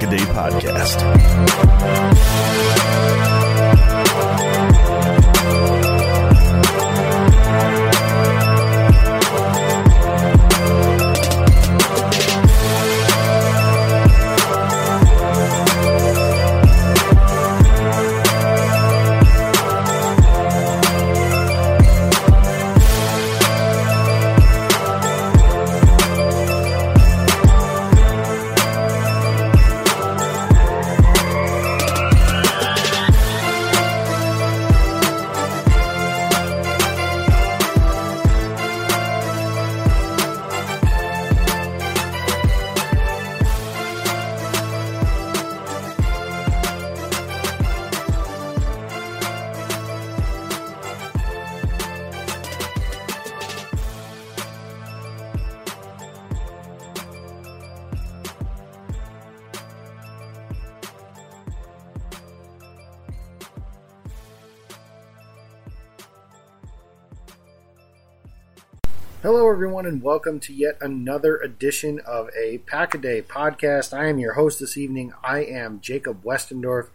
This is the Pack a Day Podcast. Hello, everyone, and welcome to yet another edition of a Pack a Day podcast. I am your host this evening. I am Jacob Westendorf,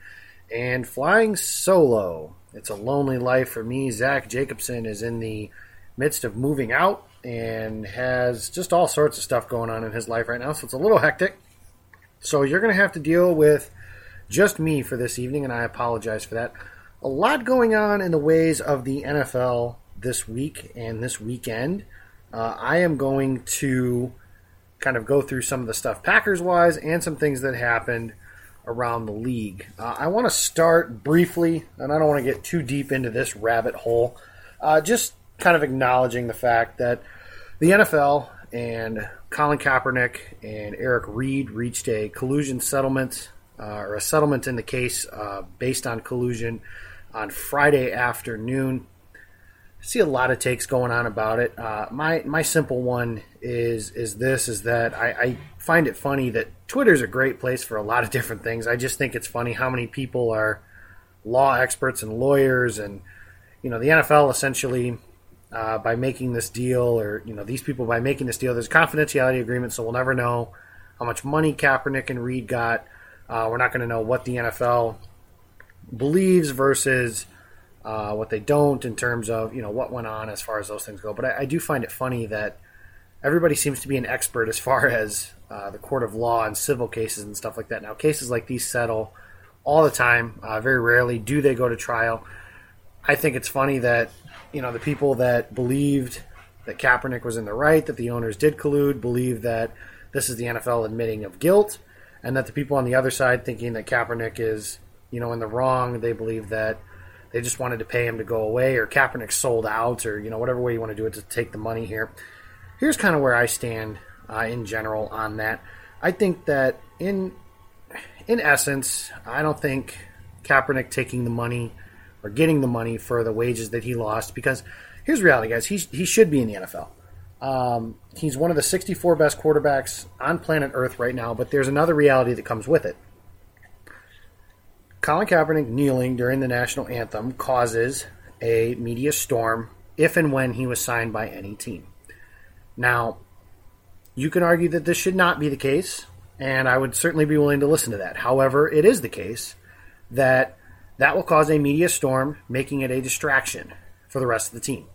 and flying solo. It's a lonely life for me. Zach Jacobson is in the midst of moving out and has just all sorts of stuff going on in his life right now, so it's a little hectic. So you're going to have to deal with just me for this evening, and I apologize for that. A lot going on in the ways of the NFL this week and this weekend. Uh, I am going to kind of go through some of the stuff Packers wise and some things that happened around the league. Uh, I want to start briefly, and I don't want to get too deep into this rabbit hole, uh, just kind of acknowledging the fact that the NFL and Colin Kaepernick and Eric Reid reached a collusion settlement, uh, or a settlement in the case uh, based on collusion on Friday afternoon see a lot of takes going on about it. Uh, my my simple one is is this is that I, I find it funny that Twitter's a great place for a lot of different things. I just think it's funny how many people are law experts and lawyers, and you know the NFL essentially uh, by making this deal, or you know these people by making this deal. There's a confidentiality agreement, so we'll never know how much money Kaepernick and Reid got. Uh, we're not going to know what the NFL believes versus uh, what they don't in terms of you know what went on as far as those things go. But I, I, do find it funny that everybody seems to be an expert as far as uh, the court of law and civil cases and stuff like that. Now, cases like these settle all the time. Uh, very rarely do they go to trial. I think it's funny that you know the people that believed that Kaepernick was in the right, that the owners did collude, believe that this is the NFL admitting of guilt, and that the people on the other side thinking that Kaepernick is you know in the wrong. They believe that they just wanted to pay him to go away, or Kaepernick sold out, or you know whatever way you want to do it to take the money here. Here's kind of where I stand uh, in general on that. I think that in in essence, I don't think Kaepernick taking the money or getting the money for the wages that he lost because here's the reality, guys. He, he should be in the NFL. Um, he's one of the 64 best quarterbacks on planet Earth right now, but there's another reality that comes with it. Colin Kaepernick kneeling during the national anthem causes a media storm if and when he was signed by any team. Now, you can argue that this should not be the case, and I would certainly be willing to listen to that. However, it is the case that that will cause a media storm, making it a distraction for the rest of the team.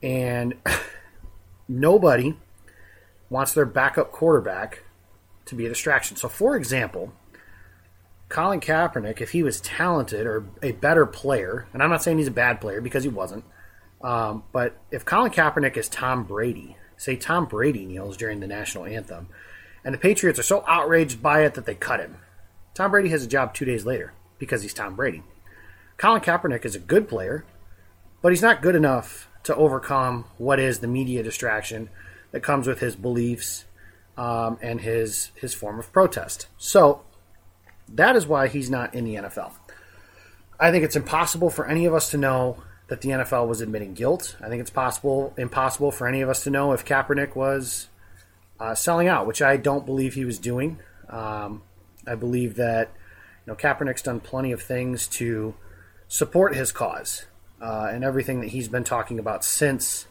And nobody wants their backup quarterback to be a distraction. So, for example, Colin Kaepernick, if he was talented or a better player, and I'm not saying he's a bad player because he wasn't, um, but if Colin Kaepernick is Tom Brady, say Tom Brady kneels during the national anthem, and the Patriots are so outraged by it that they cut him. Tom Brady has a job two days later because he's Tom Brady. Colin Kaepernick is a good player, but he's not good enough to overcome what is the media distraction that comes with his beliefs um, and his his form of protest. So that is why he's not in the NFL. I think it's impossible for any of us to know that the NFL was admitting guilt. I think it's possible impossible for any of us to know if Kaepernick was uh, selling out, which I don't believe he was doing. Um, I believe that you know Kaepernick's done plenty of things to support his cause uh, and everything that he's been talking about since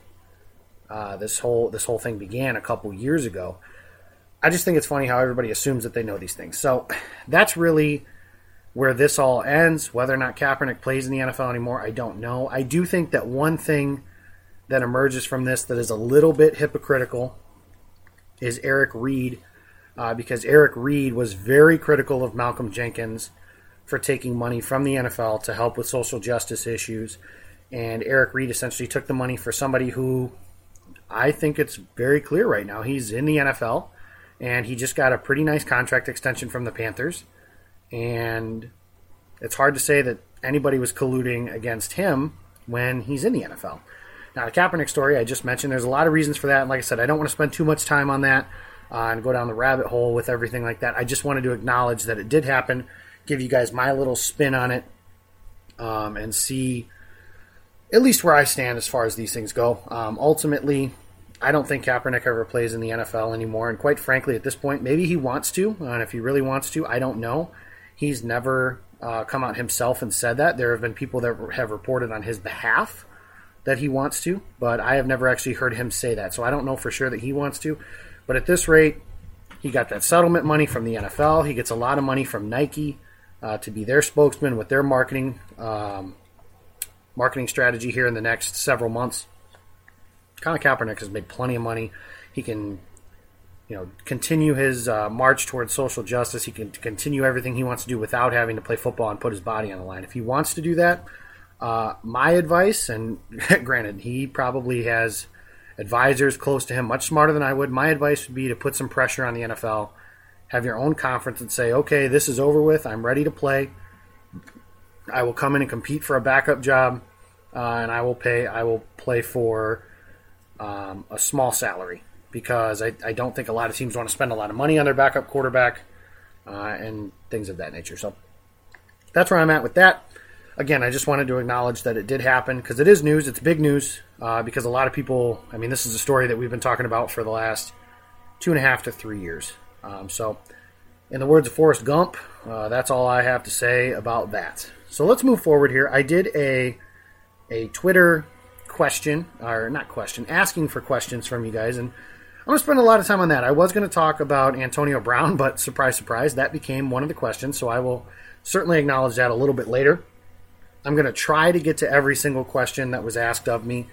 uh, this whole this whole thing began a couple years ago. I just think it's funny how everybody assumes that they know these things. So that's really where this all ends. Whether or not Kaepernick plays in the NFL anymore, I don't know. I do think that one thing that emerges from this that is a little bit hypocritical is Eric Reid, uh, because Eric Reid was very critical of Malcolm Jenkins for taking money from the NFL to help with social justice issues. And Eric Reid essentially took the money for somebody who I think it's very clear right now. He's in the NFL and he just got a pretty nice contract extension from the Panthers. And it's hard to say that anybody was colluding against him when he's in the NFL. Now, the Kaepernick story I just mentioned, there's a lot of reasons for that. And like I said, I don't want to spend too much time on that uh, and go down the rabbit hole with everything like that. I just wanted to acknowledge that it did happen, give you guys my little spin on it, um, and see at least where I stand as far as these things go. Um, ultimately, I don't think Kaepernick ever plays in the NFL anymore. And quite frankly, at this point, maybe he wants to. And if he really wants to, I don't know. He's never uh, come out himself and said that. There have been people that have reported on his behalf that he wants to, but I have never actually heard him say that. So I don't know for sure that he wants to. But at this rate, he got that settlement money from the NFL. He gets a lot of money from Nike uh, to be their spokesman with their marketing um, marketing strategy here in the next several months. Colin Kaepernick has made plenty of money. He can, you know, continue his uh, march towards social justice. He can continue everything he wants to do without having to play football and put his body on the line. If he wants to do that, uh, my advice, and granted, he probably has advisors close to him, much smarter than I would. My advice would be to put some pressure on the NFL, have your own conference, and say, okay, this is over with. I'm ready to play. I will come in and compete for a backup job, uh, and I will pay. I will play for um, a small salary because I, I, don't think a lot of teams want to spend a lot of money on their backup quarterback uh, and things of that nature. So that's where I'm at with that again, I just wanted to acknowledge that it did happen because it is news. It's big news uh, because a lot of people, I mean, this is a story that we've been talking about for the last two and a half to three years. Um, so, in the words of Forrest Gump, uh, that's all I have to say about that. So let's move forward here. I did a a Twitter question, or not question, asking for questions from you guys, and I'm going to spend a lot of time on that. I was going to talk about Antonio Brown, but surprise, surprise, that became one of the questions. So I will certainly acknowledge that a little bit later. I'm going to try to get to every single question that was asked of me.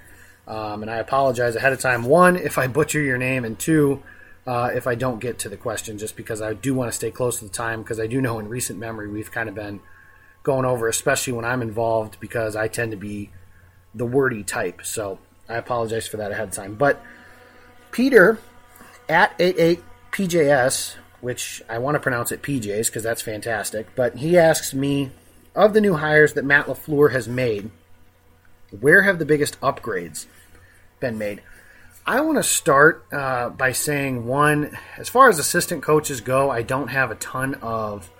Um, and I apologize ahead of time. One, if I butcher your name, and two, uh, if I don't get to the question, just because I do want to stay close to the time, because I do know in recent memory we've kind of been going over, especially when I'm involved, because I tend to be the wordy type. So I apologize for that ahead of time. But Peter at 88PJS, which I want to pronounce it PJs because that's fantastic, but he asks me of the new hires that Matt LaFleur has made, where have the biggest upgrades been made? I want to start uh, by saying one, as far as assistant coaches go, I don't have a ton of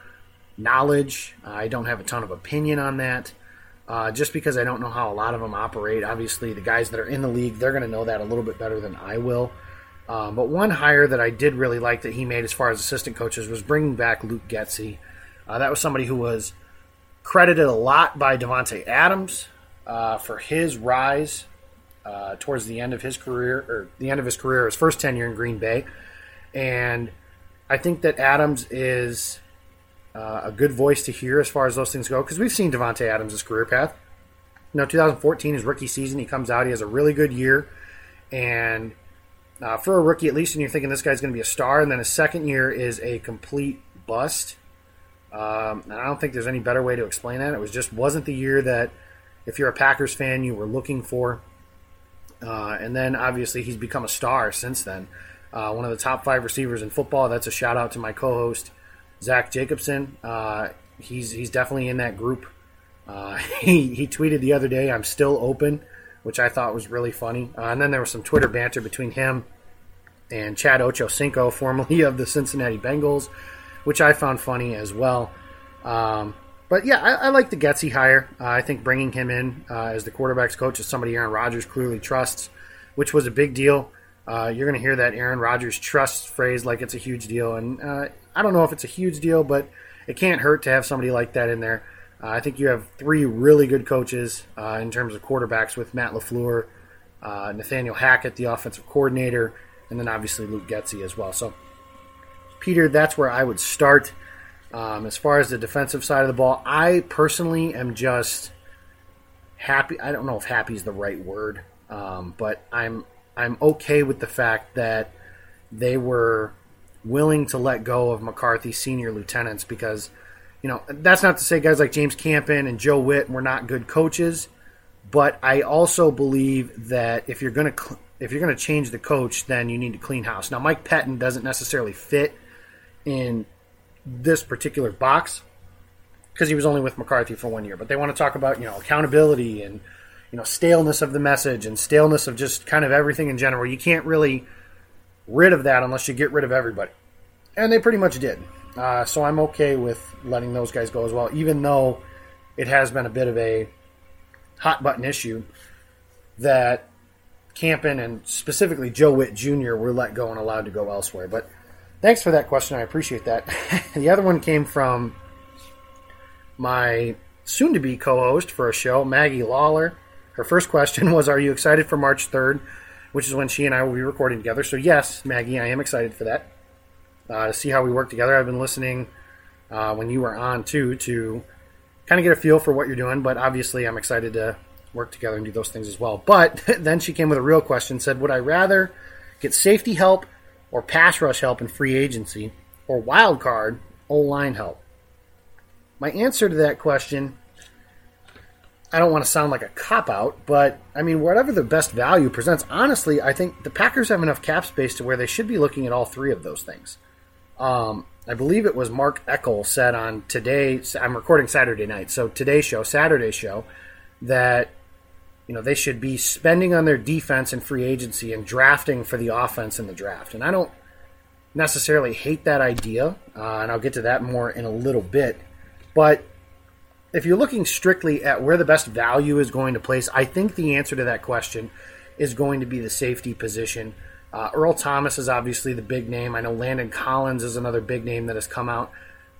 knowledge. I don't have a ton of opinion on that. Uh, just because I don't know how a lot of them operate. Obviously, the guys that are in the league, they're going to know that a little bit better than I will. Um, but one hire that I did really like that he made as far as assistant coaches was bringing back Luke Getsy. Uh, that was somebody who was credited a lot by Davante Adams uh, for his rise uh, towards the end of his career, or the end of his career, his first tenure in Green Bay. And I think that Adams is uh, a good voice to hear as far as those things go because we've seen Davante Adams' career path. You know, 2014, his rookie season, he comes out, he has a really good year, and uh, for a rookie at least, and you're thinking this guy's going to be a star, and then his second year is a complete bust. Um, and I don't think there's any better way to explain that. It was just wasn't the year that, if you're a Packers fan, you were looking for. Uh, and then obviously he's become a star since then. Uh, one of the top five receivers in football. That's a shout out to my co-host Zach Jacobson. Uh, he's he's definitely in that group. Uh, he he tweeted the other day, "I'm still open," which I thought was really funny. Uh, and then there was some Twitter banter between him and Chad Ochocinco, formerly of the Cincinnati Bengals, which I found funny as well. Um, but yeah, I, I, like the Getsy hire. Uh, I think bringing him in uh, as the quarterbacks coach is somebody Aaron Rodgers clearly trusts, which was a big deal. Uh, you're going to hear that Aaron Rodgers trust phrase like it's a huge deal, and uh, I don't know if it's a huge deal, but it can't hurt to have somebody like that in there. Uh, I think you have three really good coaches uh, in terms of quarterbacks with Matt LaFleur, Nathaniel Hackett, the offensive coordinator, and then obviously Luke Getsy as well. So, Peter, that's where I would start. Um, as far as the defensive side of the ball, I personally am just happy. I don't know if happy is the right word, um, but I'm I'm okay with the fact that they were willing to let go of McCarthy's senior lieutenants because, you know, that's not to say guys like James Campen and Joe Whitt were not good coaches, but I also believe that if you're going to if you're going to change the coach, then you need to clean house. Now, Mike Pettine doesn't necessarily fit in this particular box because he was only with McCarthy for one year. But they want to talk about you know accountability and you know staleness of the message and staleness of just kind of everything in general. You can't really rid of that unless you get rid of everybody, and they pretty much did. Uh, so I'm okay with letting those guys go as well, even though it has been a bit of a hot button issue that Campen and specifically Joe Whitt Jr. were let go and allowed to go elsewhere. But Thanks for that question. I appreciate that. the other one came from my soon to be co host for a show, Maggie Lawler. Her first question was Are you excited for March 3rd, which is when she and I will be recording together? So, yes, Maggie, I am excited for that. Uh, to see how we work together. I've been listening uh, when you were on too to kind of get a feel for what you're doing, but obviously I'm excited to work together and do those things as well. But then she came with a real question said, Would I rather get safety help or pass rush help in free agency, or wild card O line help? My answer to that question, I don't want to sound like a cop out, but I mean, whatever the best value presents, honestly, I think the Packers have enough cap space to where they should be looking at all three of those things. Um, I believe it was Mark Eckel said on today, I'm recording Saturday night, so today's show, Saturday show, that you know, they should be spending on their defense and free agency and drafting for the offense in the draft. And I don't necessarily hate that idea, uh, and I'll get to that more in a little bit. But if you're looking strictly at where the best value is going to place, I think the answer to that question is going to be the safety position. Uh, Earl Thomas is obviously the big name. I know Landon Collins is another big name that has come out.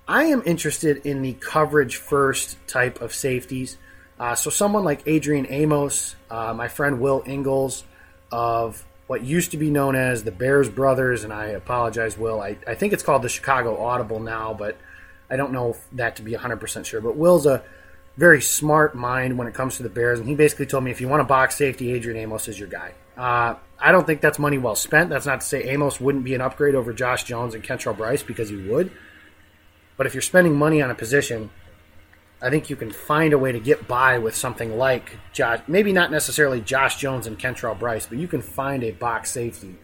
I am interested in the coverage first type of safeties. Uh, so someone like Adrian Amos, uh, my friend Will Ingles of what used to be known as the Bears Brothers, and I apologize, Will. I, I think it's called the Chicago Audible now, but I don't know that to be 100% sure. But Will's a very smart mind when it comes to the Bears, and he basically told me if you want a box safety, Adrian Amos is your guy. Uh, I don't think that's money well spent. That's not to say Amos wouldn't be an upgrade over Josh Jones and Kentrell Brice because he would. But if you're spending money on a position, I think you can find a way to get by with something like Josh, maybe not necessarily Josh Jones and Kentrell Brice, but you can find a box safety.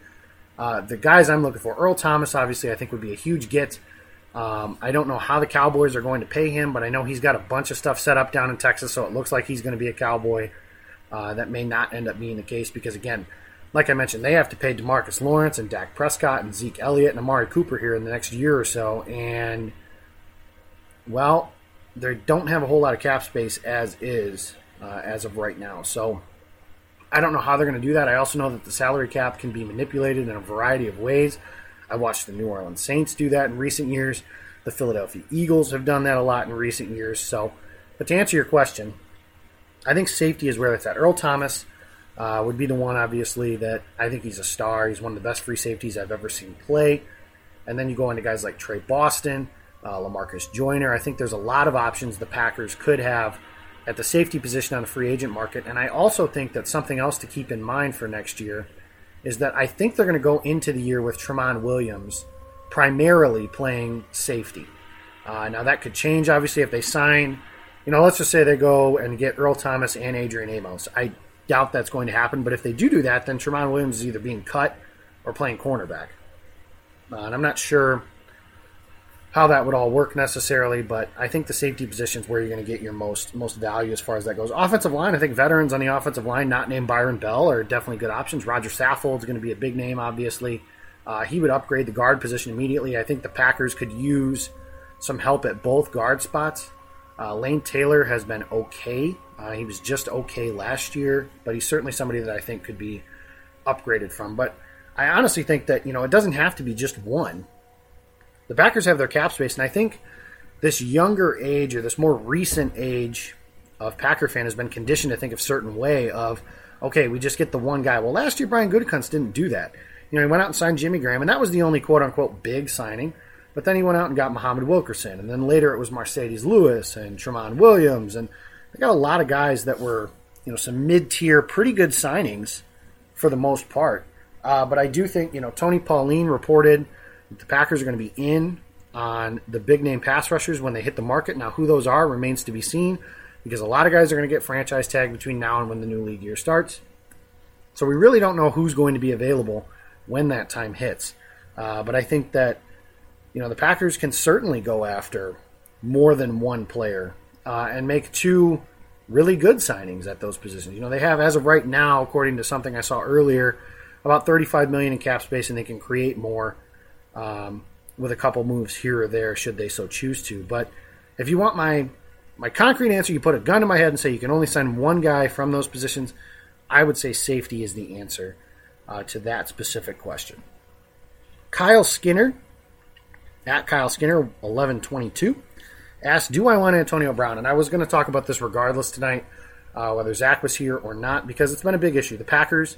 Uh, the guys I'm looking for, Earl Thomas, obviously, I think would be a huge get. Um, I don't know how the Cowboys are going to pay him, but I know he's got a bunch of stuff set up down in Texas, so it looks like he's going to be a Cowboy. Uh, that may not end up being the case because, again, like I mentioned, they have to pay Demarcus Lawrence and Dak Prescott and Zeke Elliott and Amari Cooper here in the next year or so. And, well, they don't have a whole lot of cap space as is uh, as of right now. So I don't know how they're going to do that. I also know that the salary cap can be manipulated in a variety of ways. I watched the New Orleans Saints do that in recent years. The Philadelphia Eagles have done that a lot in recent years. So, but to answer your question, I think safety is where it's at. Earl Thomas uh, would be the one, obviously, that I think he's a star. He's one of the best free safeties I've ever seen play. And then you go into guys like Tre Boston, uh, Lamarcus Joyner. I think there's a lot of options the Packers could have at the safety position on the free agent market. And I also think that something else to keep in mind for next year is that I think they're going to go into the year with Tramon Williams primarily playing safety. Uh, now, that could change, obviously, if they sign, you know, let's just say they go and get Earl Thomas and Adrian Amos. I doubt that's going to happen, but if they do do that, then Tramon Williams is either being cut or playing cornerback. Uh, and I'm not sure how that would all work necessarily, but I think the safety position is where you're going to get your most most value as far as that goes. Offensive line, I think veterans on the offensive line, not named Byron Bell, are definitely good options. Roger Saffold is going to be a big name, obviously. Uh, he would upgrade the guard position immediately. I think the Packers could use some help at both guard spots. Uh, Lane Taylor has been okay. Uh, he was just okay last year, but he's certainly somebody that I think could be upgraded from. But I honestly think that you know it doesn't have to be just one the Packers have their cap space, and I think this younger age or this more recent age of Packer fan has been conditioned to think a certain way of, okay, we just get the one guy. Well, last year Brian Gutekunst didn't do that. You know, he went out and signed Jimmy Graham, and that was the only quote unquote big signing. But then he went out and got Muhammad Wilkerson, and then later it was Marcedes Lewis and Tramon Williams, and they got a lot of guys that were, you know, some mid tier, pretty good signings for the most part. Uh, but I do think, you know, Tony Pauline reported the Packers are going to be in on the big name pass rushers when they hit the market. Now, who those are remains to be seen because a lot of guys are going to get franchise tag between now and when the new league year starts. So we really don't know who's going to be available when that time hits. Uh, but I think that you know the Packers can certainly go after more than one player uh, and make two really good signings at those positions. You know they have as of right now, according to something I saw earlier, about 35 million in cap space, and they can create more um, with a couple moves here or there, should they so choose to. But if you want my my concrete answer, you put a gun to my head and say you can only send one guy from those positions. I would say safety is the answer uh, to that specific question. Kyle Skinner at Kyle Skinner eleven twenty two asked, "Do I want Antonio Brown?" And I was going to talk about this regardless tonight, uh, whether Zach was here or not, because it's been a big issue. The Packers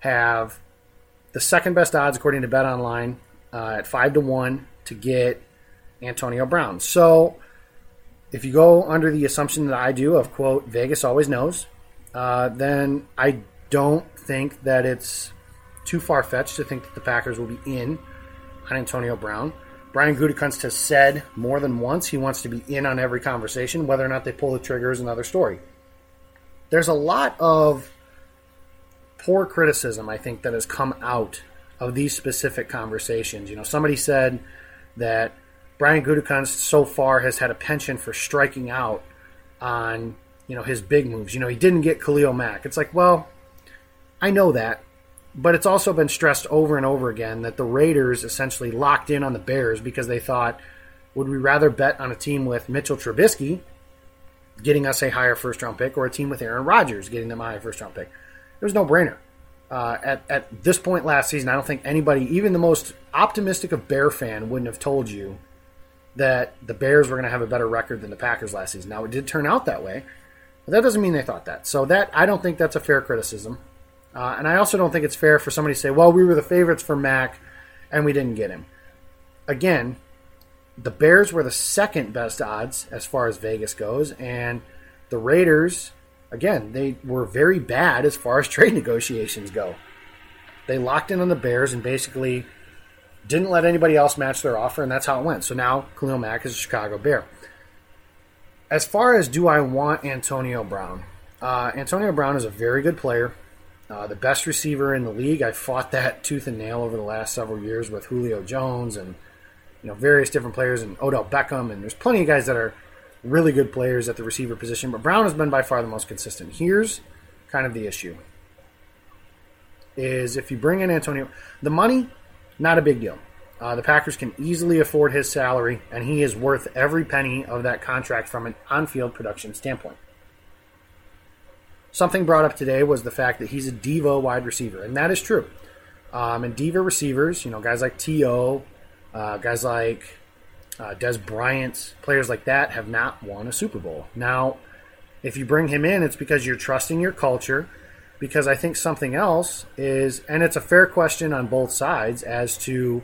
have the second best odds according to Bet Online uh, at five to one to get Antonio Brown. So if you go under the assumption that I do of quote Vegas always knows, uh, then I don't think that it's too far fetched to think that the Packers will be in on Antonio Brown. Brian Gutekunst has said more than once he wants to be in on every conversation. Whether or not they pull the trigger is another story. There's a lot of poor criticism, I think, that has come out of these specific conversations. You know, somebody said that Brian Gutekunst so far has had a penchant for striking out on you know his big moves. You know, he didn't get Khalil Mack. It's like, well, I know that, but it's also been stressed over and over again that the Raiders essentially locked in on the Bears because they thought, would we rather bet on a team with Mitchell Trubisky getting us a higher first round pick or a team with Aaron Rodgers getting them a higher first round pick? It was no brainer. Uh, at, at this point last season, I don't think anybody, even the most optimistic of Bear fan, wouldn't have told you that the Bears were going to have a better record than the Packers last season. Now, it did turn out that way, but that doesn't mean they thought that. So that I don't think that's a fair criticism, uh, and I also don't think it's fair for somebody to say, "Well, we were the favorites for Mack, and we didn't get him." Again, the Bears were the second best odds as far as Vegas goes, and the Raiders, again, they were very bad as far as trade negotiations go. They locked in on the Bears and basically didn't let anybody else match their offer, and that's how it went. So now Khalil Mack is a Chicago Bear. As far as do I want Antonio Brown? Uh, Antonio Brown is a very good player, uh, the best receiver in the league. I fought that tooth and nail over the last several years with Julio Jones and you know various different players and Odell Beckham, and there's plenty of guys that are really good players at the receiver position. But Brown has been by far the most consistent. Here's kind of the issue: is if you bring in Antonio, the money, not a big deal. Uh, the Packers can easily afford his salary, and he is worth every penny of that contract from an on-field production standpoint. Something brought up today was the fact that he's a diva wide receiver, and that is true. Um, and diva receivers, you know, guys like T.O., uh, guys like uh, Bryant, players like that have not won a Super Bowl. Now, if you bring him in, it's because you're trusting your culture. Because I think something else is, and it's a fair question on both sides as to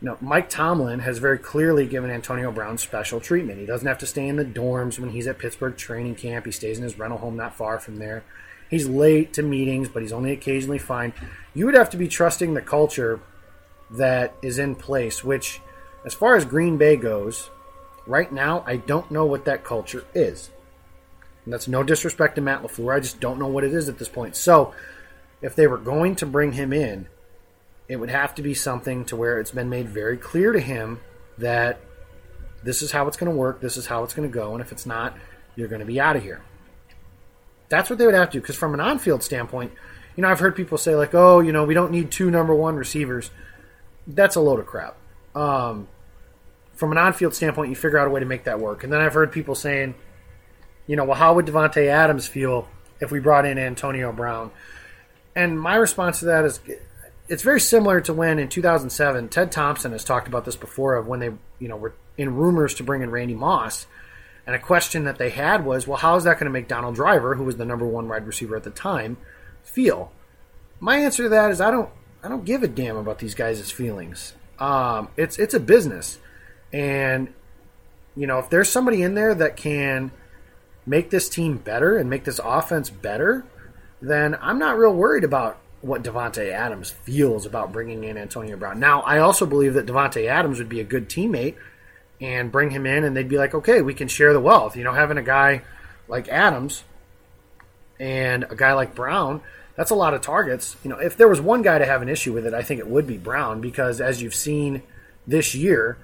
you know, Mike Tomlin has very clearly given Antonio Brown special treatment. He doesn't have to stay in the dorms when he's at Pittsburgh training camp. He stays in his rental home not far from there. He's late to meetings, but he's only occasionally fine. You would have to be trusting the culture that is in place, which, as far as Green Bay goes, right now, I don't know what that culture is. And that's no disrespect to Matt LaFleur. I just don't know what it is at this point. So, if they were going to bring him in, it would have to be something to where it's been made very clear to him that this is how it's going to work, this is how it's going to go, and if it's not, you're going to be out of here. That's what they would have to do. Because from an on-field standpoint, you know, I've heard people say like, "Oh, you know, we don't need two number one receivers." That's a load of crap. Um, from an on-field standpoint, you figure out a way to make that work. And then I've heard people saying, you know, well, how would Davante Adams feel if we brought in Antonio Brown? And my response to that is, it's very similar to when in 2007 Ted Thompson has talked about this before of when they you know were in rumors to bring in Randy Moss, and a question that they had was, well, how is that going to make Donald Driver, who was the number one wide receiver at the time, feel? My answer to that is I don't I don't give a damn about these guys' feelings. Um, it's it's a business, and you know if there's somebody in there that can make this team better and make this offense better, then I'm not real worried about what Davante Adams feels about bringing in Antonio Brown. Now, I also believe that Davante Adams would be a good teammate and bring him in, and they'd be like, okay, we can share the wealth. You know, having a guy like Adams and a guy like Brown, that's a lot of targets. You know, if there was one guy to have an issue with it, I think it would be Brown because as you've seen this year,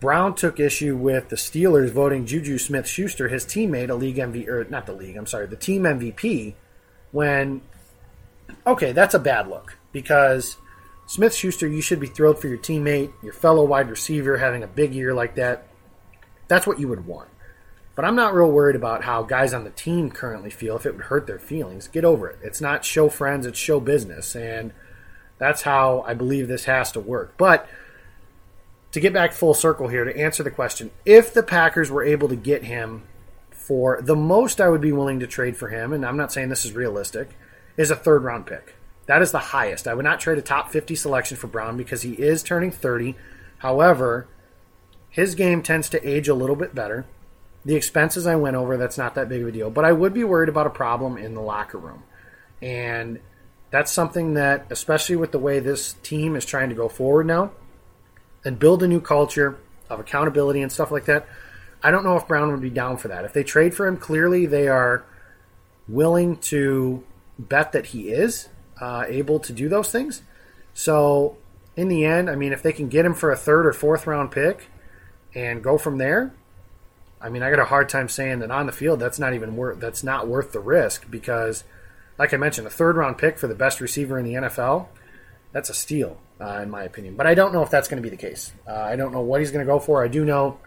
Brown took issue with the Steelers voting Juju Smith Schuster, his teammate, a league MVP, or not the league, I'm sorry, the team MVP, when okay, that's a bad look because Smith Schuster, you should be thrilled for your teammate, your fellow wide receiver having a big year like that. That's what you would want. But I'm not real worried about how guys on the team currently feel if it would hurt their feelings. Get over it. It's not show friends, it's show business. And that's how I believe this has to work. But to get back full circle here, to answer the question, if the Packers were able to get him for the most I would be willing to trade for him, and I'm not saying this is realistic, is a third round pick. That is the highest. I would not trade a top 50 selection for Brown because he is turning 30. However, his game tends to age a little bit better. The expenses I went over, that's not that big of a deal. But I would be worried about a problem in the locker room. And that's something that, especially with the way this team is trying to go forward now and build a new culture of accountability and stuff like that, I don't know if Brown would be down for that. If they trade for him, clearly they are willing to bet that he is uh, able to do those things. So in the end, I mean, if they can get him for a third or fourth round pick and go from there, I mean, I got a hard time saying that on the field that's not even worth that's not worth the risk because, like I mentioned, a third round pick for the best receiver in the NFL, that's a steal uh, in my opinion. But I don't know if that's going to be the case. Uh, I don't know what he's going to go for. I do know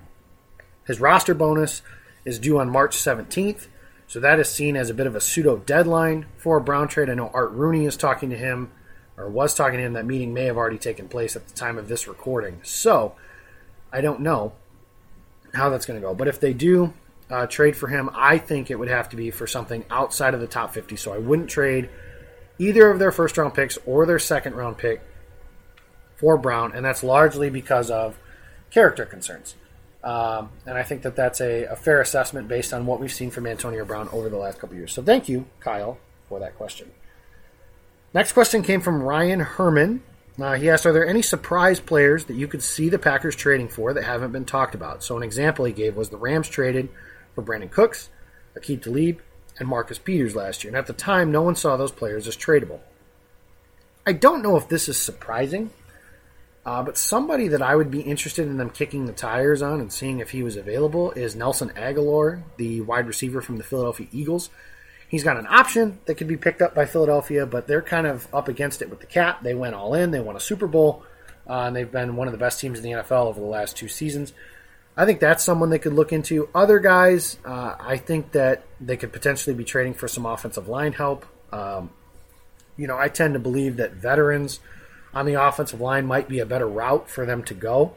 his roster bonus is due on March 17th. So that is seen as a bit of a pseudo deadline for a Brown trade. I know Art Rooney is talking to him, or was talking to him. That meeting may have already taken place at the time of this recording. So I don't know how that's going to go. But if they do uh, trade for him, I think it would have to be for something outside of the top 50. So I wouldn't trade either of their first round picks or their second round pick for Brown, and that's largely because of character concerns. Um, and I think that that's a, a, fair assessment based on what we've seen from Antonio Brown over the last couple years. So thank you, Kyle, for that question. Next question came from Ryan Herman. Uh, he asked, "Are there any surprise players that you could see the Packers trading for that haven't been talked about?" So an example he gave was the Rams traded for Brandin Cooks, Aqib Talib, and Marcus Peters last year, and at the time, no one saw those players as tradable. I don't know if this is surprising, uh, but somebody that I would be interested in them kicking the tires on and seeing if he was available is Nelson Agholor, the wide receiver from the Philadelphia Eagles. He's got an option that could be picked up by Philadelphia, but they're kind of up against it with the cap. They went all in. They won a Super Bowl, uh, and they've been one of the best teams in the NFL over the last two seasons. I think that's someone they could look into. Other guys, uh, I think that they could potentially be trading for some offensive line help. Um, you know, I tend to believe that veterans on the offensive line might be a better route for them to go,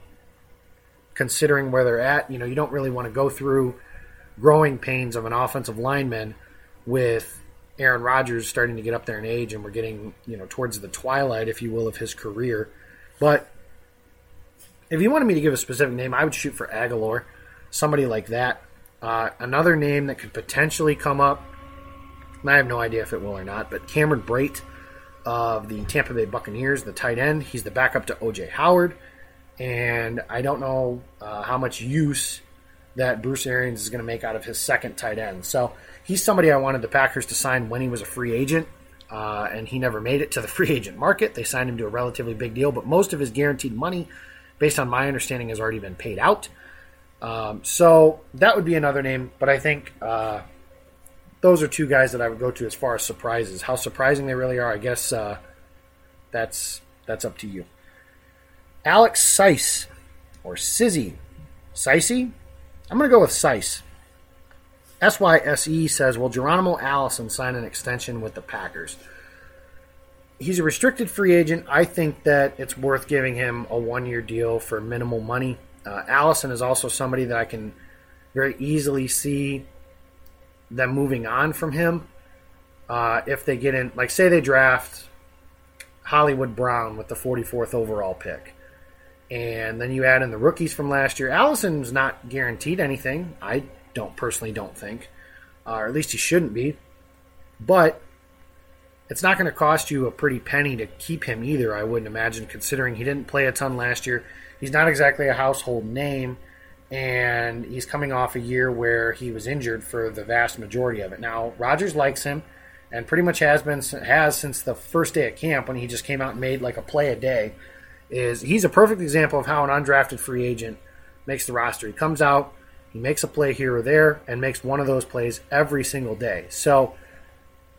considering where they're at. You know, you don't really want to go through growing pains of an offensive lineman with Aaron Rodgers starting to get up there in age, and we're getting you know towards the twilight, if you will, of his career. But if you wanted me to give a specific name, I would shoot for Agholor, somebody like that. Uh, another name that could potentially come up, I have no idea if it will or not, but Cameron Brate of the Tampa Bay Buccaneers, the tight end. He's the backup to OJ Howard, and I don't know uh, how much use that Bruce Arians is going to make out of his second tight end. So he's somebody I wanted the Packers to sign when he was a free agent, uh, and he never made it to the free agent market. They signed him to a relatively big deal, but most of his guaranteed money, based on my understanding, has already been paid out. Um, so that would be another name, but I think uh, those are two guys that I would go to as far as surprises. How surprising they really are, I guess uh, that's that's up to you. Alex Sice or Sizzy, Sicey. I'm going to go with Sice. SYSE says, Will Geronimo Allison sign an extension with the Packers? He's a restricted free agent. I think that it's worth giving him a one year deal for minimal money. Uh, Allison is also somebody that I can very easily see them moving on from him uh, if they get in. Like, say they draft Hollywood Brown with the 44th overall pick. And then you add in the rookies from last year. Allison's not guaranteed anything. I don't personally don't think, uh, or at least he shouldn't be. But it's not going to cost you a pretty penny to keep him either. I wouldn't imagine, considering he didn't play a ton last year. He's not exactly a household name, and he's coming off a year where he was injured for the vast majority of it. Now Rodgers likes him, and pretty much has been has since the first day at camp when he just came out and made like a play a day. Is he's a perfect example of how an undrafted free agent makes the roster. He comes out, he makes a play here or there and makes one of those plays every single day. So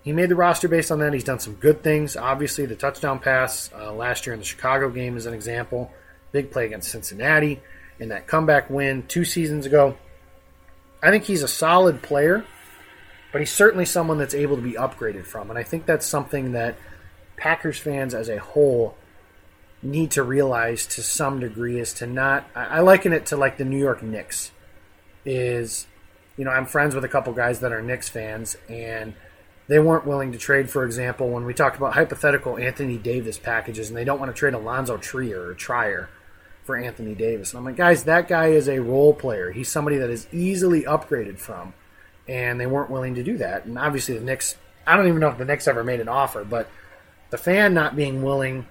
he made the roster based on that. He's done some good things. Obviously, the touchdown pass uh, last year in the Chicago game is an example. Big play against Cincinnati in that comeback win two seasons ago. I think he's a solid player, but he's certainly someone that's able to be upgraded from. And I think that's something that Packers fans as a whole need to realize to some degree is to not. I liken it to like the New York Knicks is, you know, I'm friends with a couple guys that are Knicks fans, and they weren't willing to trade, for example, when we talked about hypothetical Anthony Davis packages, and they don't want to trade Alonzo Trier or Trier for Anthony Davis. And I'm like, guys, that guy is a role player. He's somebody that is easily upgraded from, and they weren't willing to do that. And obviously, the Knicks, I don't even know if the Knicks ever made an offer, but the fan not being willing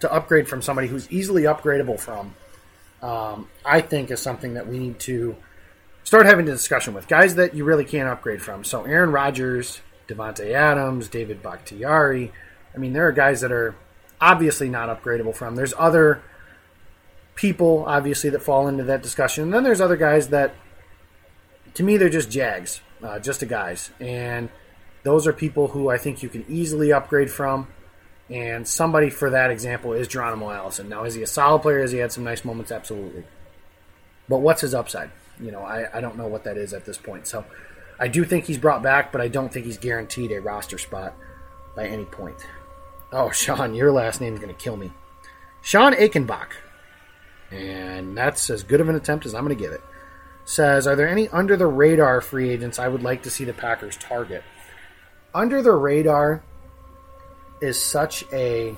to upgrade from somebody who's easily upgradable from um, I think is something that we need to start having a discussion with guys that you really can't upgrade from. So Aaron Rodgers, Davante Adams, David Bakhtiari. I mean, there are guys that are obviously not upgradable from. There's other people, obviously, that fall into that discussion. And then there's other guys that, to me, they're just Jags, uh, just a guys. And those are people who I think you can easily upgrade from. And somebody for that example is Geronimo Allison. Now, is he a solid player? Has he had some nice moments? Absolutely. But what's his upside? You know, I, I don't know what that is at this point. So I do think he's brought back, but I don't think he's guaranteed a roster spot by any point. Oh, Sean, your last name is going to kill me. Sean Aikenbach. And that's as good of an attempt as I'm going to give it. Says, Are there any under the radar free agents I would like to see the Packers target? Under the radar, is such a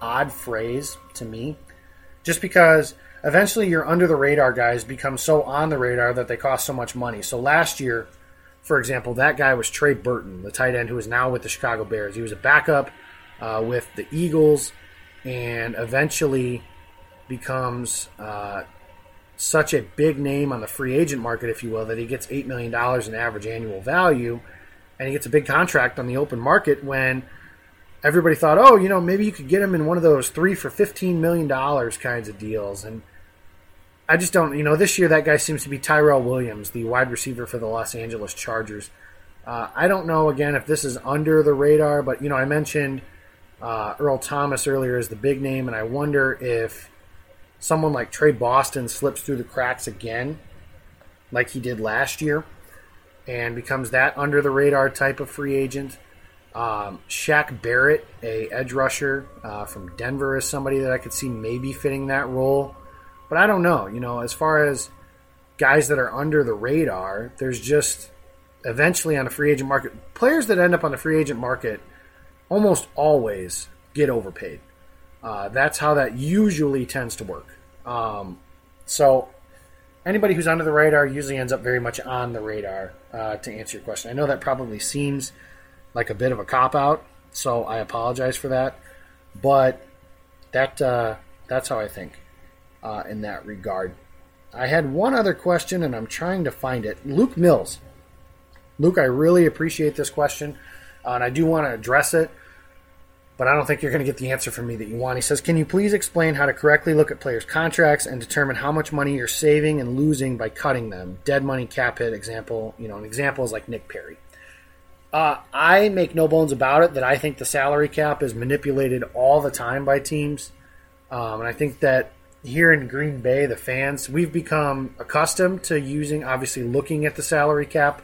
odd phrase to me, just because eventually your under the radar guys become so on the radar that they cost so much money. So last year, for example, that guy was Trey Burton, the tight end who is now with the Chicago Bears. He was a backup uh, with the Eagles and eventually becomes uh, such a big name on the free agent market, if you will, that he gets $8 million in average annual value and he gets a big contract on the open market when everybody thought, oh, you know, maybe you could get him in one of those three for $15 million kinds of deals. And I just don't, you know, this year that guy seems to be Tyrell Williams, the wide receiver for the Los Angeles Chargers. Uh, I don't know, again, if this is under the radar, but, you know, I mentioned uh, Earl Thomas earlier as the big name, and I wonder if someone like Tre Boston slips through the cracks again, like he did last year, and becomes that under the radar type of free agent. Um, Shaq Barrett, a edge rusher uh, from Denver, is somebody that I could see maybe fitting that role, but I don't know. You know, as far as guys that are under the radar, there's just eventually on the free agent market players that end up on the free agent market almost always get overpaid. Uh, that's how that usually tends to work. Um, so anybody who's under the radar usually ends up very much on the radar. Uh, to answer your question, I know that probably seems like a bit of a cop out, so I apologize for that. But that uh, that's how I think uh, in that regard. I had one other question, and I'm trying to find it. Luke Mills. Luke, I really appreciate this question, uh, and I do want to address it but I don't think you're going to get the answer from me that you want. He says, Can you please explain how to correctly look at players' contracts and determine how much money you're saving and losing by cutting them? Dead money cap hit example, you know, an example is like Nick Perry. Uh, I make no bones about it that I think the salary cap is manipulated all the time by teams. Um, and I think that here in Green Bay, the fans, we've become accustomed to using, obviously, looking at the salary cap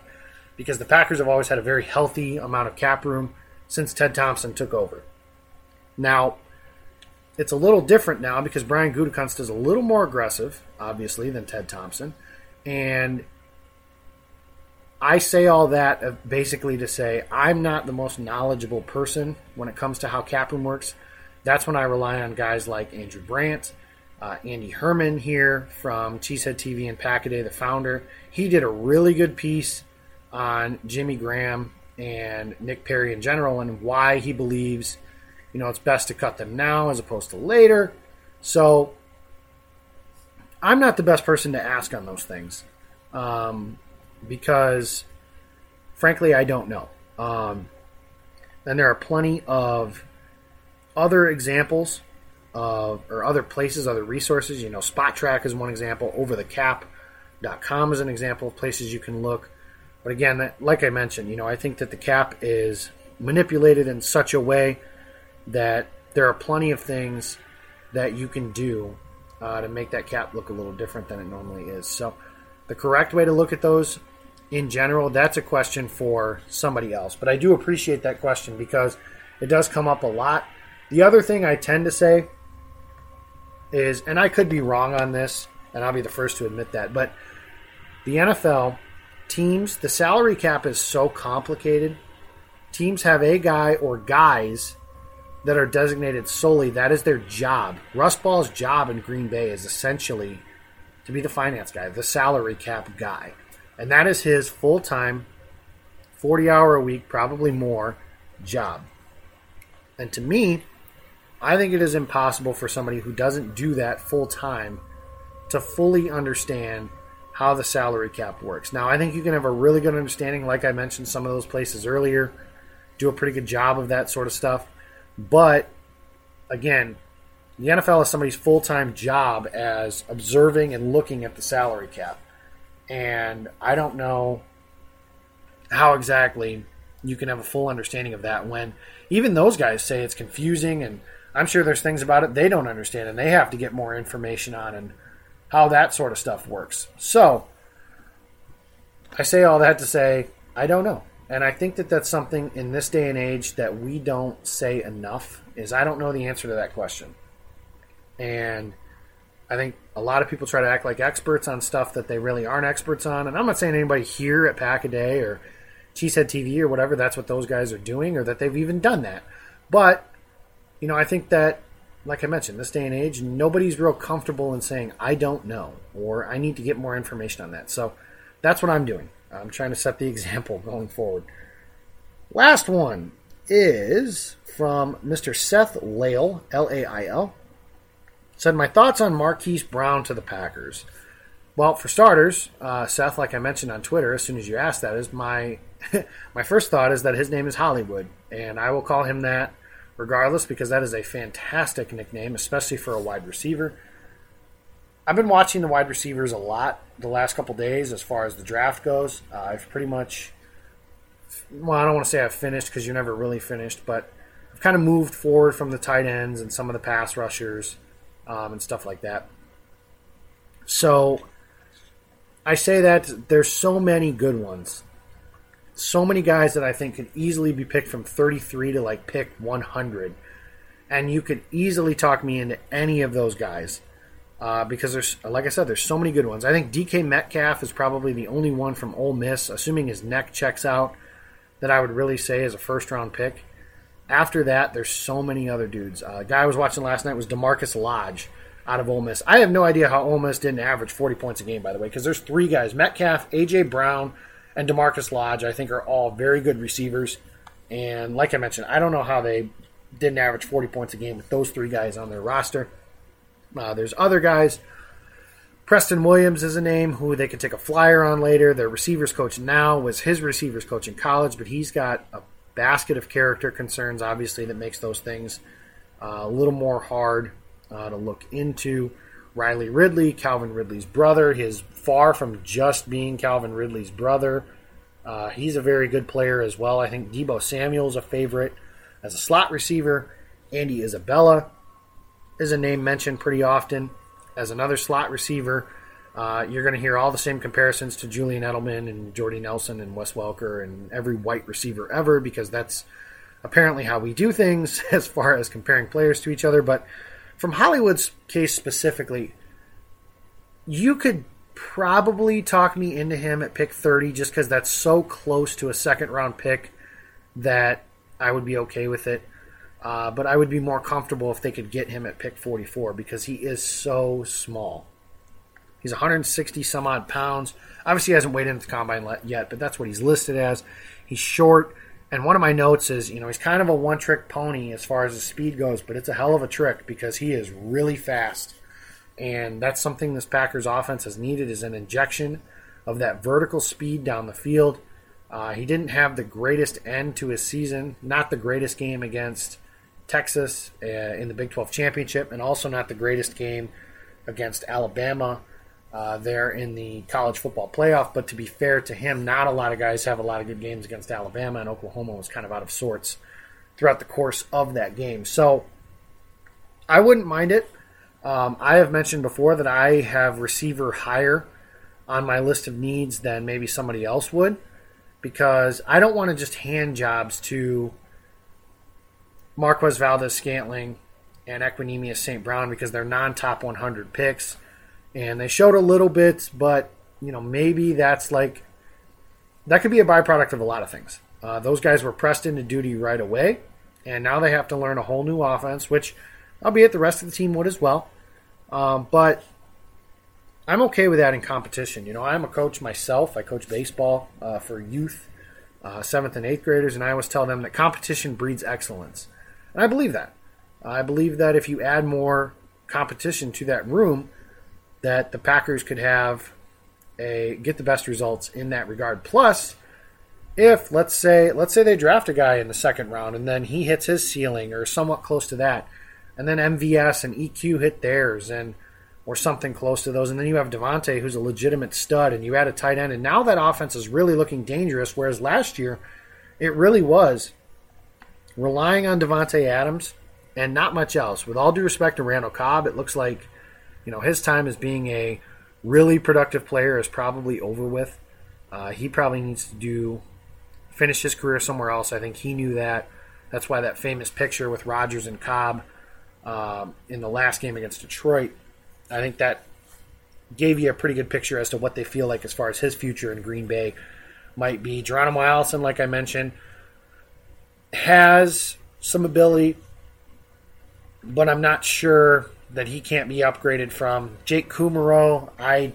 because the Packers have always had a very healthy amount of cap room since Ted Thompson took over. Now, it's a little different now because Brian Gutekunst is a little more aggressive, obviously, than Ted Thompson. And I say all that uh, basically to say I'm not the most knowledgeable person when it comes to how Capron works. That's when I rely on guys like Andrew Brandt, uh, Andy Herman here from Cheesehead TV and Packaday, the founder. He did a really good piece on Jimmy Graham and Nick Perry in general and why he believes you know, it's best to cut them now as opposed to later. So I'm not the best person to ask on those things um, because, frankly, I don't know. Um, and there are plenty of other examples of, or other places, other resources. You know, Spotrac is one example. OverTheCap.com is an example of places you can look. But again, like I mentioned, you know, I think that the cap is manipulated in such a way that there are plenty of things that you can do uh, to make that cap look a little different than it normally is. So, the correct way to look at those in general, that's a question for somebody else. But I do appreciate that question because it does come up a lot. The other thing I tend to say is, and I could be wrong on this, and I'll be the first to admit that, but the NFL teams, the salary cap is so complicated. Teams have a guy or guys that are designated solely. That is their job. Russ Ball's job in Green Bay is essentially to be the finance guy, the salary cap guy. And that is his full time, 40 hour a week, probably more, job. And to me, I think it is impossible for somebody who doesn't do that full time to fully understand how the salary cap works. Now, I think you can have a really good understanding, like I mentioned some of those places earlier, do a pretty good job of that sort of stuff. But again, the NFL is somebody's full time job as observing and looking at the salary cap. And I don't know how exactly you can have a full understanding of that when even those guys say it's confusing and I'm sure there's things about it they don't understand and they have to get more information on and how that sort of stuff works. So I say all that to say I don't know. And I think that that's something in this day and age that we don't say enough is I don't know the answer to that question. And I think a lot of people try to act like experts on stuff that they really aren't experts on. And I'm not saying anybody here at Pack a Day or Cheesehead TV or whatever, that's what those guys are doing or that they've even done that. But, you know, I think that like I mentioned, this day and age, nobody's real comfortable in saying, I don't know, or I need to get more information on that. So that's what I'm doing. I'm trying to set the example going forward. Last one is from Mr. Seth Lail, L A I L. Said, My thoughts on Marquise Brown to the Packers. Well, for starters, uh, Seth, like I mentioned on Twitter, as soon as you asked that, is my my first thought is that his name is Hollywood, and I will call him that regardless because that is a fantastic nickname, especially for a wide receiver. I've been watching the wide receivers a lot the last couple days as far as the draft goes. Uh, I've pretty much, well, I don't want to say I've finished because you're never really finished, but I've kind of moved forward from the tight ends and some of the pass rushers um, and stuff like that. So I say that there's so many good ones so many guys that I think could easily be picked from 33 to like pick 100. And you could easily talk me into any of those guys uh, because there's, like I said, there's so many good ones. I think DK Metcalf is probably the only one from Ole Miss, assuming his neck checks out, that I would really say is a first round pick. After that, there's so many other dudes. Uh, guy I was watching last night was DaMarkus Lodge out of Ole Miss. I have no idea how Ole Miss didn't average 40 points a game, by the way, because there's three guys Metcalf, A.J. Brown, and DaMarkus Lodge, I think, are all very good receivers. And like I mentioned, I don't know how they didn't average 40 points a game with those three guys on their roster. Uh, there's other guys. Preston Williams is a name who they could take a flyer on later. Their receivers coach now was his receivers coach in college, but he's got a basket of character concerns, obviously, that makes those things uh, a little more hard uh, to look into. Riley Ridley, Calvin Ridley's brother. His far from just being Calvin Ridley's brother. Uh, he's a very good player as well. I think Deebo Samuel's a favorite as a slot receiver. Andy Isabella is a name mentioned pretty often as another slot receiver. Uh, you're going to hear all the same comparisons to Julian Edelman and Jordy Nelson and Wes Welker and every white receiver ever because that's apparently how we do things as far as comparing players to each other. But from Hollywood's case specifically, you could probably talk me into him at pick 30 just because that's so close to a second round pick that I would be okay with it. Uh, but I would be more comfortable if they could get him at pick 44 because he is so small. He's 160 some odd pounds. Obviously, he hasn't weighed into the combine yet, but that's what he's listed as. He's short. And one of my notes is, you know, he's kind of a one trick pony as far as his speed goes, but it's a hell of a trick because he is really fast. And that's something this Packers offense has needed is an injection of that vertical speed down the field. Uh, he didn't have the greatest end to his season, not the greatest game against Texas uh, in the Big 12 championship, and also not the greatest game against Alabama uh, there in the college football playoff. But to be fair to him, not a lot of guys have a lot of good games against Alabama, and Oklahoma was kind of out of sorts throughout the course of that game. So I wouldn't mind it. Um, I have mentioned before that I have receiver higher on my list of needs than maybe somebody else would because I don't want to just hand jobs to Marquez Valdes-Scantling and Equanimeous St. Brown because they're non top 100 picks and they showed a little bit, but you know maybe that's like that could be a byproduct of a lot of things. Uh, those guys were pressed into duty right away, and now they have to learn a whole new offense, which, albeit the rest of the team would as well. Um, but I'm okay with that in competition. You know, I'm a coach myself. I coach baseball uh, for youth, uh, seventh and eighth graders, and I always tell them that competition breeds excellence, and I believe that. I believe that if you add more competition to that room, that the Packers could have a get the best results in that regard. Plus, if let's say let's say they draft a guy in the second round and then he hits his ceiling or somewhat close to that, and then MVS and EQ hit theirs and or something close to those, and then you have Davante who's a legitimate stud, and you add a tight end, and now that offense is really looking dangerous. Whereas last year, it really was relying on Davante Adams and not much else. With all due respect to Randall Cobb, it looks like you know, his time as being a really productive player is probably over with. Uh, he probably needs to do finish his career somewhere else. I think he knew that. That's why that famous picture with Rodgers and Cobb um, in the last game against Detroit, I think that gave you a pretty good picture as to what they feel like as far as his future in Green Bay might be. Geronimo Allison, like I mentioned, has some ability but I'm not sure that he can't be upgraded from Jake Kumerow. I,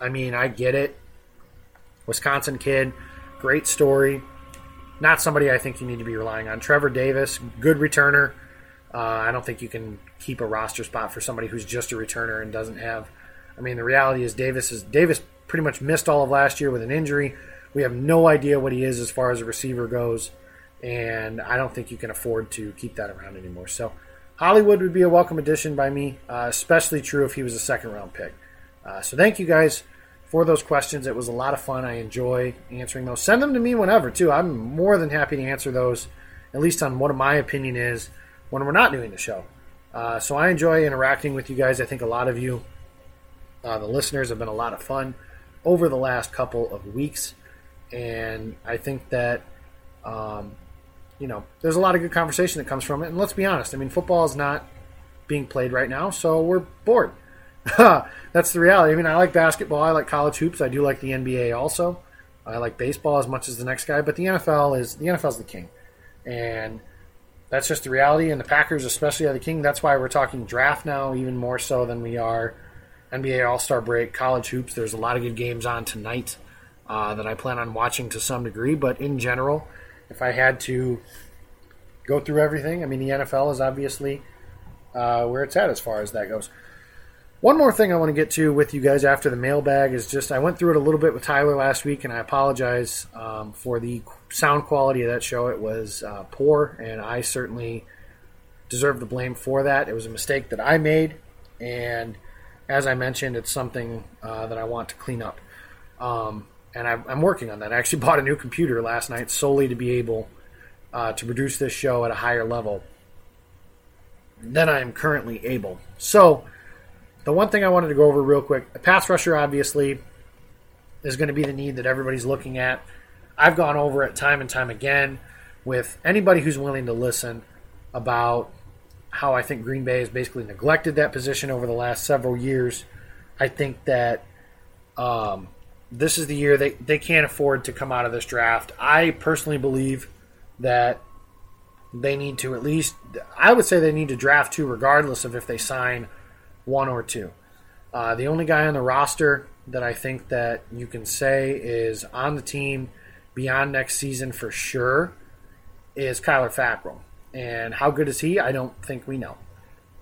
I mean, I get it. Wisconsin kid, great story. Not somebody I think you need to be relying on. Trevor Davis, good returner. Uh, I don't think you can keep a roster spot for somebody who's just a returner and doesn't have. I mean, the reality is Davis is Davis pretty much missed all of last year with an injury. We have no idea what he is as far as a receiver goes, and I don't think you can afford to keep that around anymore. So Hollywood would be a welcome addition by me, uh, especially true if he was a second round pick. Uh, so thank you guys for those questions. It was a lot of fun. I enjoy answering those. Send them to me whenever too. I'm more than happy to answer those, at least on what my opinion is when we're not doing the show. Uh, so I enjoy interacting with you guys. I think a lot of you, uh, the listeners, have been a lot of fun over the last couple of weeks, and I think that um, you know there's a lot of good conversation that comes from it. And let's be honest, I mean, football is not being played right now, so we're bored. That's the reality. I mean, I like basketball. I like college hoops. I do like the NBA also. I like baseball as much as the next guy, but the NFL is the NFL is the king, and that's just the reality. And the Packers, especially, are the king. That's why we're talking draft now, even more so than we are NBA All Star break, college hoops. There's a lot of good games on tonight uh, that I plan on watching to some degree. But in general, if I had to go through everything, I mean, the NFL is obviously uh, where it's at as far as that goes. One more thing I want to get to with you guys after the mailbag is just I went through it a little bit with Tyler last week, and I apologize um, for the sound quality of that show. It was uh, poor, and I certainly deserve the blame for that. It was a mistake that I made, and as I mentioned, it's something uh, that I want to clean up. Um, and I, am working on that. I actually bought a new computer last night solely to be able uh, to produce this show at a higher level than I am currently able. So, the one thing I wanted to go over real quick a pass rusher, obviously, is going to be the need that everybody's looking at. I've gone over it time and time again with anybody who's willing to listen about how I think Green Bay has basically neglected that position over the last several years. I think that um, this is the year they, they can't afford to come out of this draft. I personally believe that they need to at least, I would say they need to draft two regardless of if they sign one or two. Uh, the only guy on the roster that I think that you can say is on the team beyond next season for sure is Kyler Fackrell. And how good is he? I don't think we know.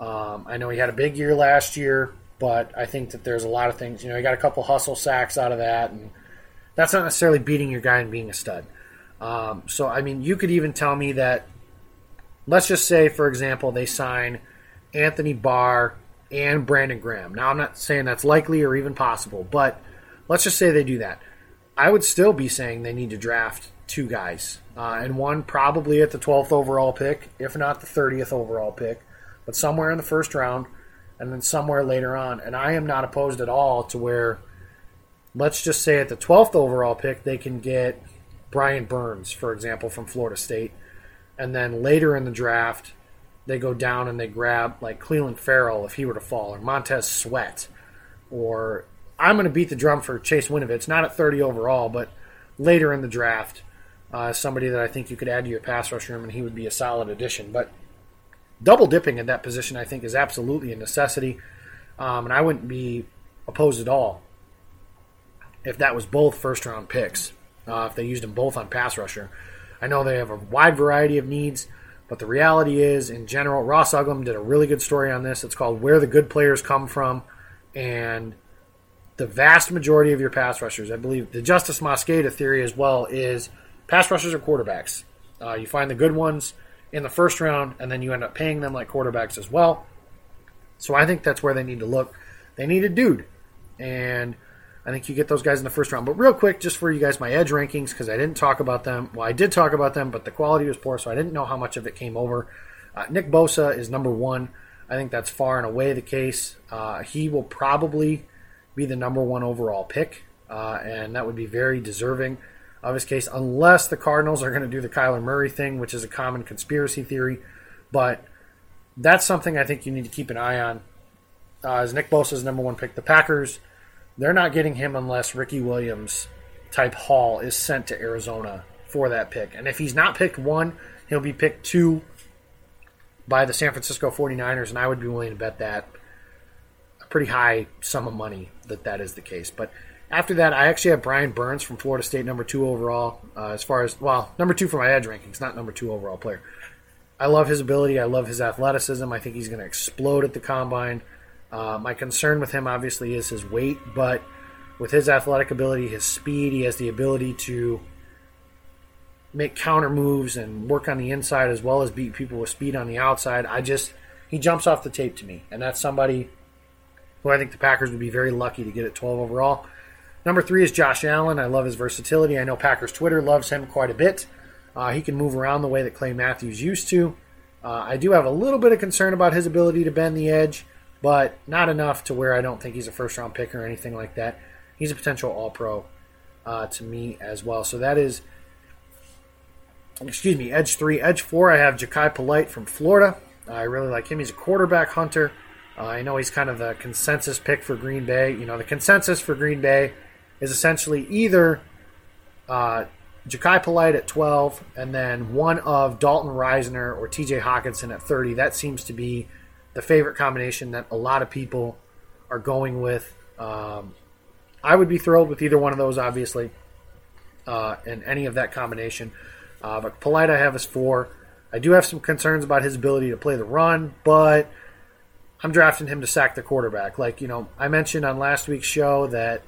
Um, I know he had a big year last year, but I think that there's a lot of things. You know, he got a couple hustle sacks out of that, and that's not necessarily beating your guy and being a stud. Um, so, I mean, you could even tell me that, let's just say, for example, they sign Anthony Barr and Brandon Graham. Now, I'm not saying that's likely or even possible, but let's just say they do that. I would still be saying they need to draft two guys, uh, and one probably at the 12th overall pick, if not the 30th overall pick, but somewhere in the first round, and then somewhere later on. And I am not opposed at all to where, let's just say at the 12th overall pick, they can get Brian Burns, for example, from Florida State, and then later in the draft, they go down and they grab like Clelin Ferrell if he were to fall, or Montez Sweat, or I'm going to beat the drum for Chase Winovich, not at 30 overall, but later in the draft uh, somebody that I think you could add to your pass rush room, and he would be a solid addition. But double dipping in that position, I think, is absolutely a necessity, um, and I wouldn't be opposed at all if that was both first round picks. Uh, if they used them both on pass rusher, I know they have a wide variety of needs, but the reality is, in general, Ross Uglem did a really good story on this. It's called "Where the Good Players Come From," and the vast majority of your pass rushers, I believe, the Justis Mosqueda theory as well is pass rushers are quarterbacks. Uh, you find the good ones in the first round, and then you end up paying them like quarterbacks as well. So I think that's where they need to look. They need a dude, and I think you get those guys in the first round. But real quick, just for you guys, my edge rankings because I didn't talk about them. Well, I did talk about them, but the quality was poor, so I didn't know how much of it came over. Uh, Nick Bosa is number one. I think that's far and away the case. Uh, he will probably be the number one overall pick, uh, and that would be very deserving of his case, unless the Cardinals are going to do the Kyler Murray thing, which is a common conspiracy theory. But that's something I think you need to keep an eye on. Uh, as Nick Bosa's number one pick, the Packers, they're not getting him unless Ricky Williams type haul is sent to Arizona for that pick. And if he's not picked one, he'll be picked two by the San Francisco 49ers, and I would be willing to bet that a pretty high sum of money that that is the case. But after that, I actually have Brian Burns from Florida State, number two overall. Uh, as far as well, number two for my edge rankings, not number two overall player. I love his ability. I love his athleticism. I think he's going to explode at the combine. Uh, my concern with him, obviously, is his weight, but with his athletic ability, his speed, he has the ability to make counter moves and work on the inside as well as beat people with speed on the outside. I just he jumps off the tape to me, and that's somebody who I think the Packers would be very lucky to get at 12 overall. Number three is Josh Allen. I love his versatility. I know Packers Twitter loves him quite a bit. Uh, he can move around the way that Clay Matthews used to. Uh, I do have a little bit of concern about his ability to bend the edge, but not enough to where I don't think he's a first round pick or anything like that. He's a potential All Pro uh, to me as well. So that is excuse me, edge three. Edge four, I have Jachai Polite from Florida. I really like him. He's a quarterback hunter. Uh, I know he's kind of the consensus pick for Green Bay. You know, the consensus for Green Bay is essentially either uh, Jachai Polite at 12 and then one of Dalton Risner or TJ Hockenson at 30. That seems to be the favorite combination that a lot of people are going with. Um, I would be thrilled with either one of those, obviously, uh, and any of that combination. Uh, but Polite, I have as four. I do have some concerns about his ability to play the run, but I'm drafting him to sack the quarterback. Like, you know, I mentioned on last week's show that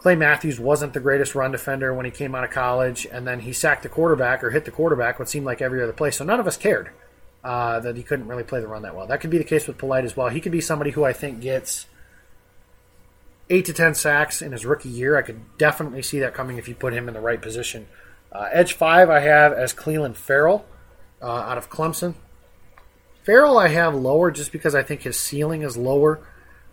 Clay Matthews wasn't the greatest run defender when he came out of college, and then he sacked the quarterback or hit the quarterback what seemed like every other play. So none of us cared uh, that he couldn't really play the run that well. That could be the case with Polite as well. He could be somebody who I think gets eight to ten sacks in his rookie year. I could definitely see that coming if you put him in the right position uh, edge five, I have as Clelin Ferrell uh, out of Clemson. Ferrell, I have lower just because I think his ceiling is lower.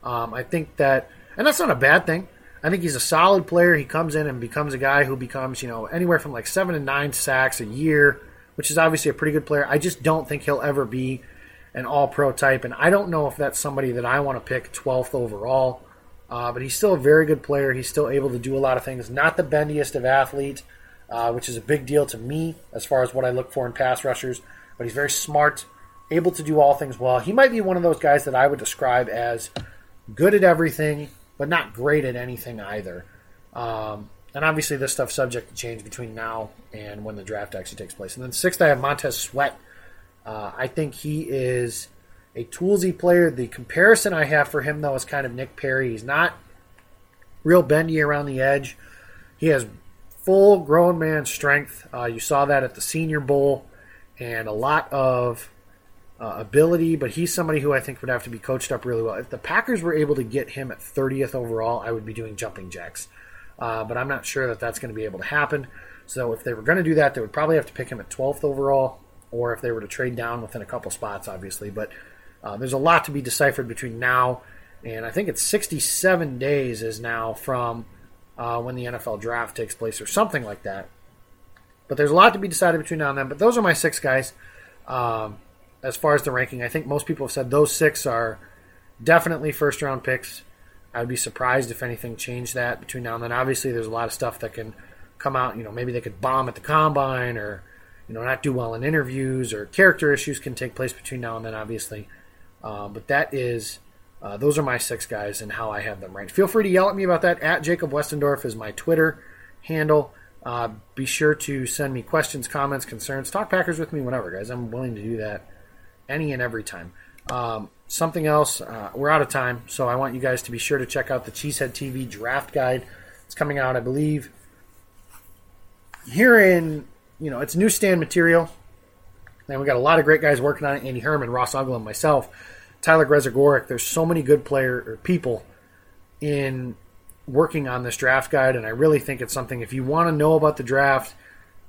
Um, I think that, and that's not a bad thing. I think he's a solid player. He comes in and becomes a guy who becomes, you know, anywhere from like seven to nine sacks a year, which is obviously a pretty good player. I just don't think he'll ever be an all pro type, and I don't know if that's somebody that I want to pick 12th overall. Uh, but he's still a very good player. He's still able to do a lot of things. Not the bendiest of athletes uh, which is a big deal to me as far as what I look for in pass rushers. But he's very smart, able to do all things well. He might be one of those guys that I would describe as good at everything, but not great at anything either. Um, and obviously, this stuff's subject to change between now and when the draft actually takes place. And then sixth, I have Montez Sweat. Uh, I think he is a toolsy player. The comparison I have for him, though, is kind of Nick Perry. He's not real bendy around the edge. He has full grown man strength. Uh, you saw that at the Senior Bowl, and a lot of uh, ability. But he's somebody who I think would have to be coached up really well. If the Packers were able to get him at 30th overall, I would be doing jumping jacks. Uh, but I'm not sure that that's going to be able to happen. So if they were going to do that, they would probably have to pick him at 12th overall, or if they were to trade down within a couple spots, obviously. But uh, there's a lot to be deciphered between now and I think it's 67 days is now from uh, when the NFL draft takes place or something like that. But there's a lot to be decided between now and then. But those are my six guys. Um, as far as the ranking, I think most people have said those six are definitely first round picks. I would be surprised if anything changed that between now and then. Obviously, there's a lot of stuff that can come out. You know, maybe they could bomb at the combine or, you know, not do well in interviews or character issues can take place between now and then, obviously. Uh, but that is uh, those are my six guys and how I have them ranked. Feel free to yell at me about that. At Jacob Westendorf is my Twitter handle. Uh, be sure to send me questions, comments, concerns. Talk Packers with me whenever, guys. I'm willing to do that any and every time. Um, something else, uh, we're out of time, so I want you guys to be sure to check out the Cheesehead TV draft guide. It's coming out, I believe, here in, you know, it's newsstand material. And we got a lot of great guys working on it Andy Herman, Ross Uglem, myself. Tyler Grezagoric. There's so many good player or people in working on this draft guide, and I really think it's something if you want to know about the draft,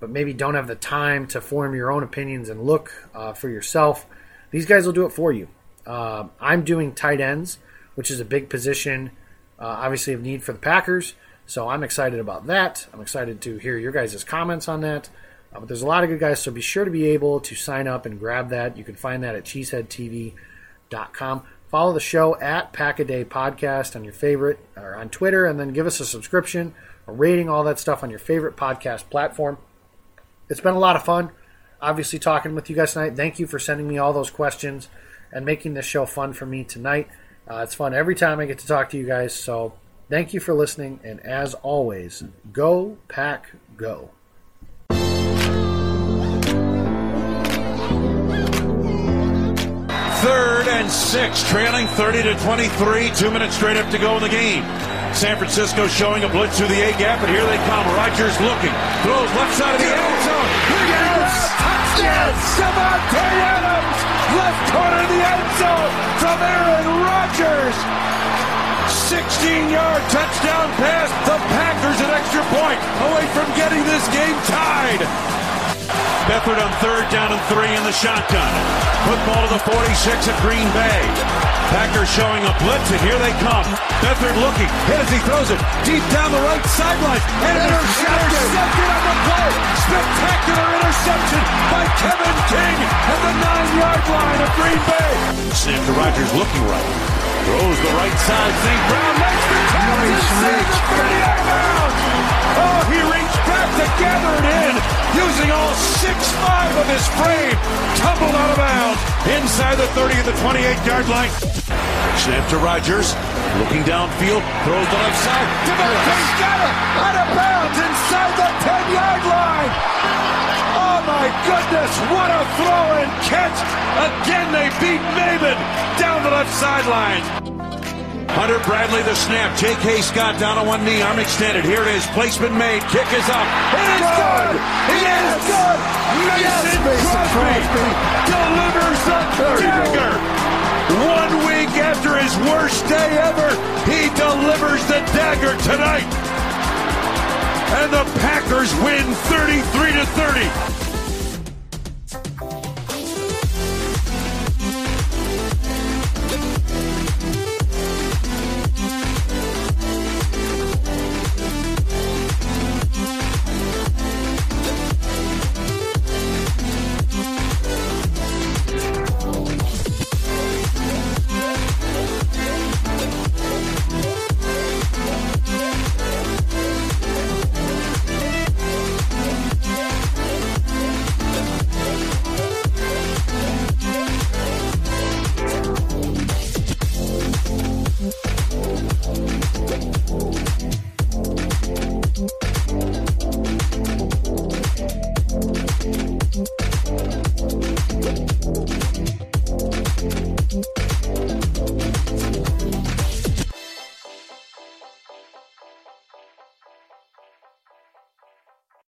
but maybe don't have the time to form your own opinions and look uh, for yourself, these guys will do it for you. Uh, I'm doing tight ends, which is a big position, uh, obviously of need for the Packers. So I'm excited about that. I'm excited to hear your guys' comments on that. Uh, but there's a lot of good guys, so be sure to be able to sign up and grab that. You can find that at cheeseheadtv.com. Follow the show at Pack a Day Podcast on your favorite or on Twitter, and then give us a subscription, a rating, all that stuff on your favorite podcast platform. It's been a lot of fun. Obviously talking with you guys tonight. Thank you for sending me all those questions and making this show fun for me tonight. Uh, it's fun every time I get to talk to you guys. So thank you for listening. And as always, go, pack, go. Third and six, trailing 30 to 23. Two minutes straight up to go in the game. San Francisco showing a blitz through the A gap, and here they come. Rodgers looking, throws left side of the end zone. Yes! Davante Adams, left corner of the end zone from Aaron Rodgers. 16-yard touchdown pass. The Packers an extra point away from getting this game tied. Beathard on third down and three in the shotgun. Football to the 46 at Green Bay. Packers showing a blitz, and here they come. Beathard looking, hit as he throws it deep down the right sideline. And intercepted. intercepted on the play. Spectacular interception by Kevin King at the nine-yard line of Green Bay. Snap to Rodgers looking right. Throws the right side. St. Brown makes the catch. Nice reach. 30 out Oh, he reached back to gather it in, using all six-five of his frame. Tumbled out of bounds inside the 30 of the 28-yard line. Snap to Rodgers, looking downfield, throws the left side. Davante's got it, out of bounds inside the 10-yard line. Oh my goodness, what a throw and catch! Again, they beat Maven down the left sideline. Hunter Bradley the snap. J.K. Scott down on one knee, arm extended. Here it is. Placement made. Kick is up. It is good. It yes. is good. Mason, Mason Crosby, delivers the dagger. One week after his worst day ever, he delivers the dagger tonight. And the Packers win 33 to 30.